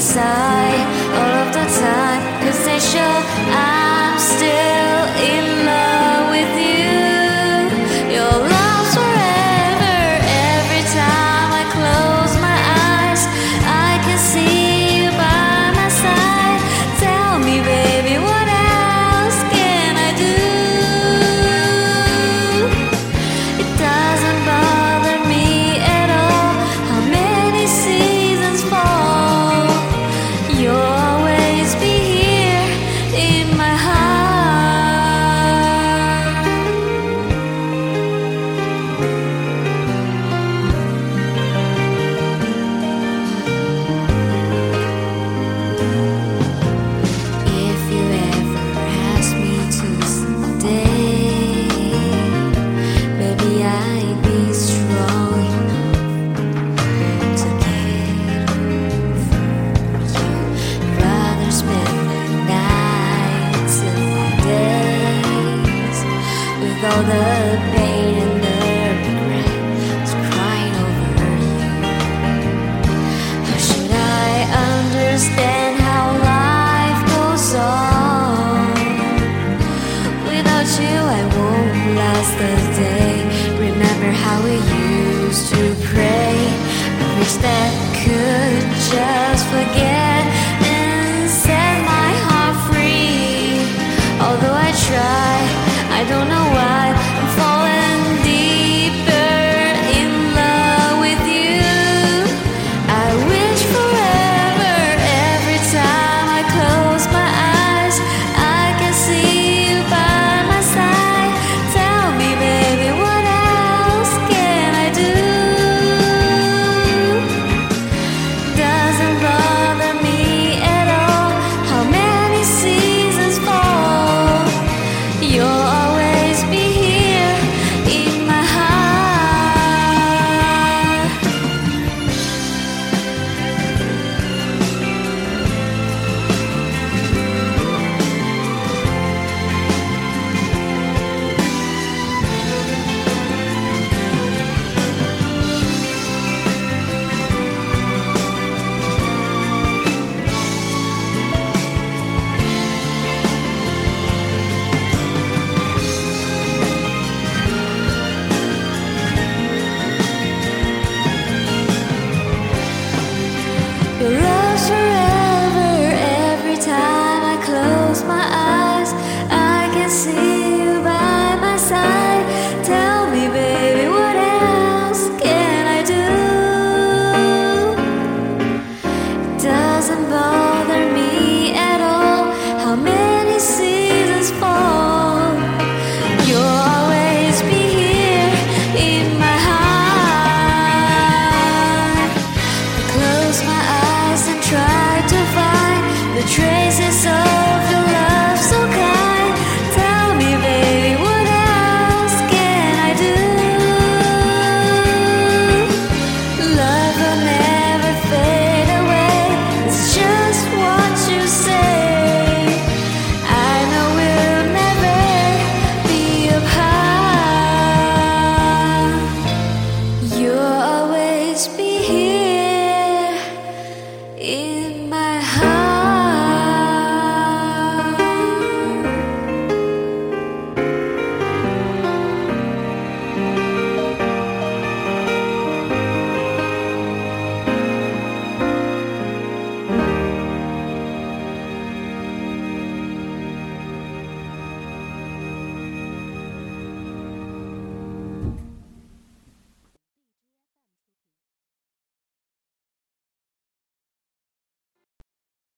me last doesn't bother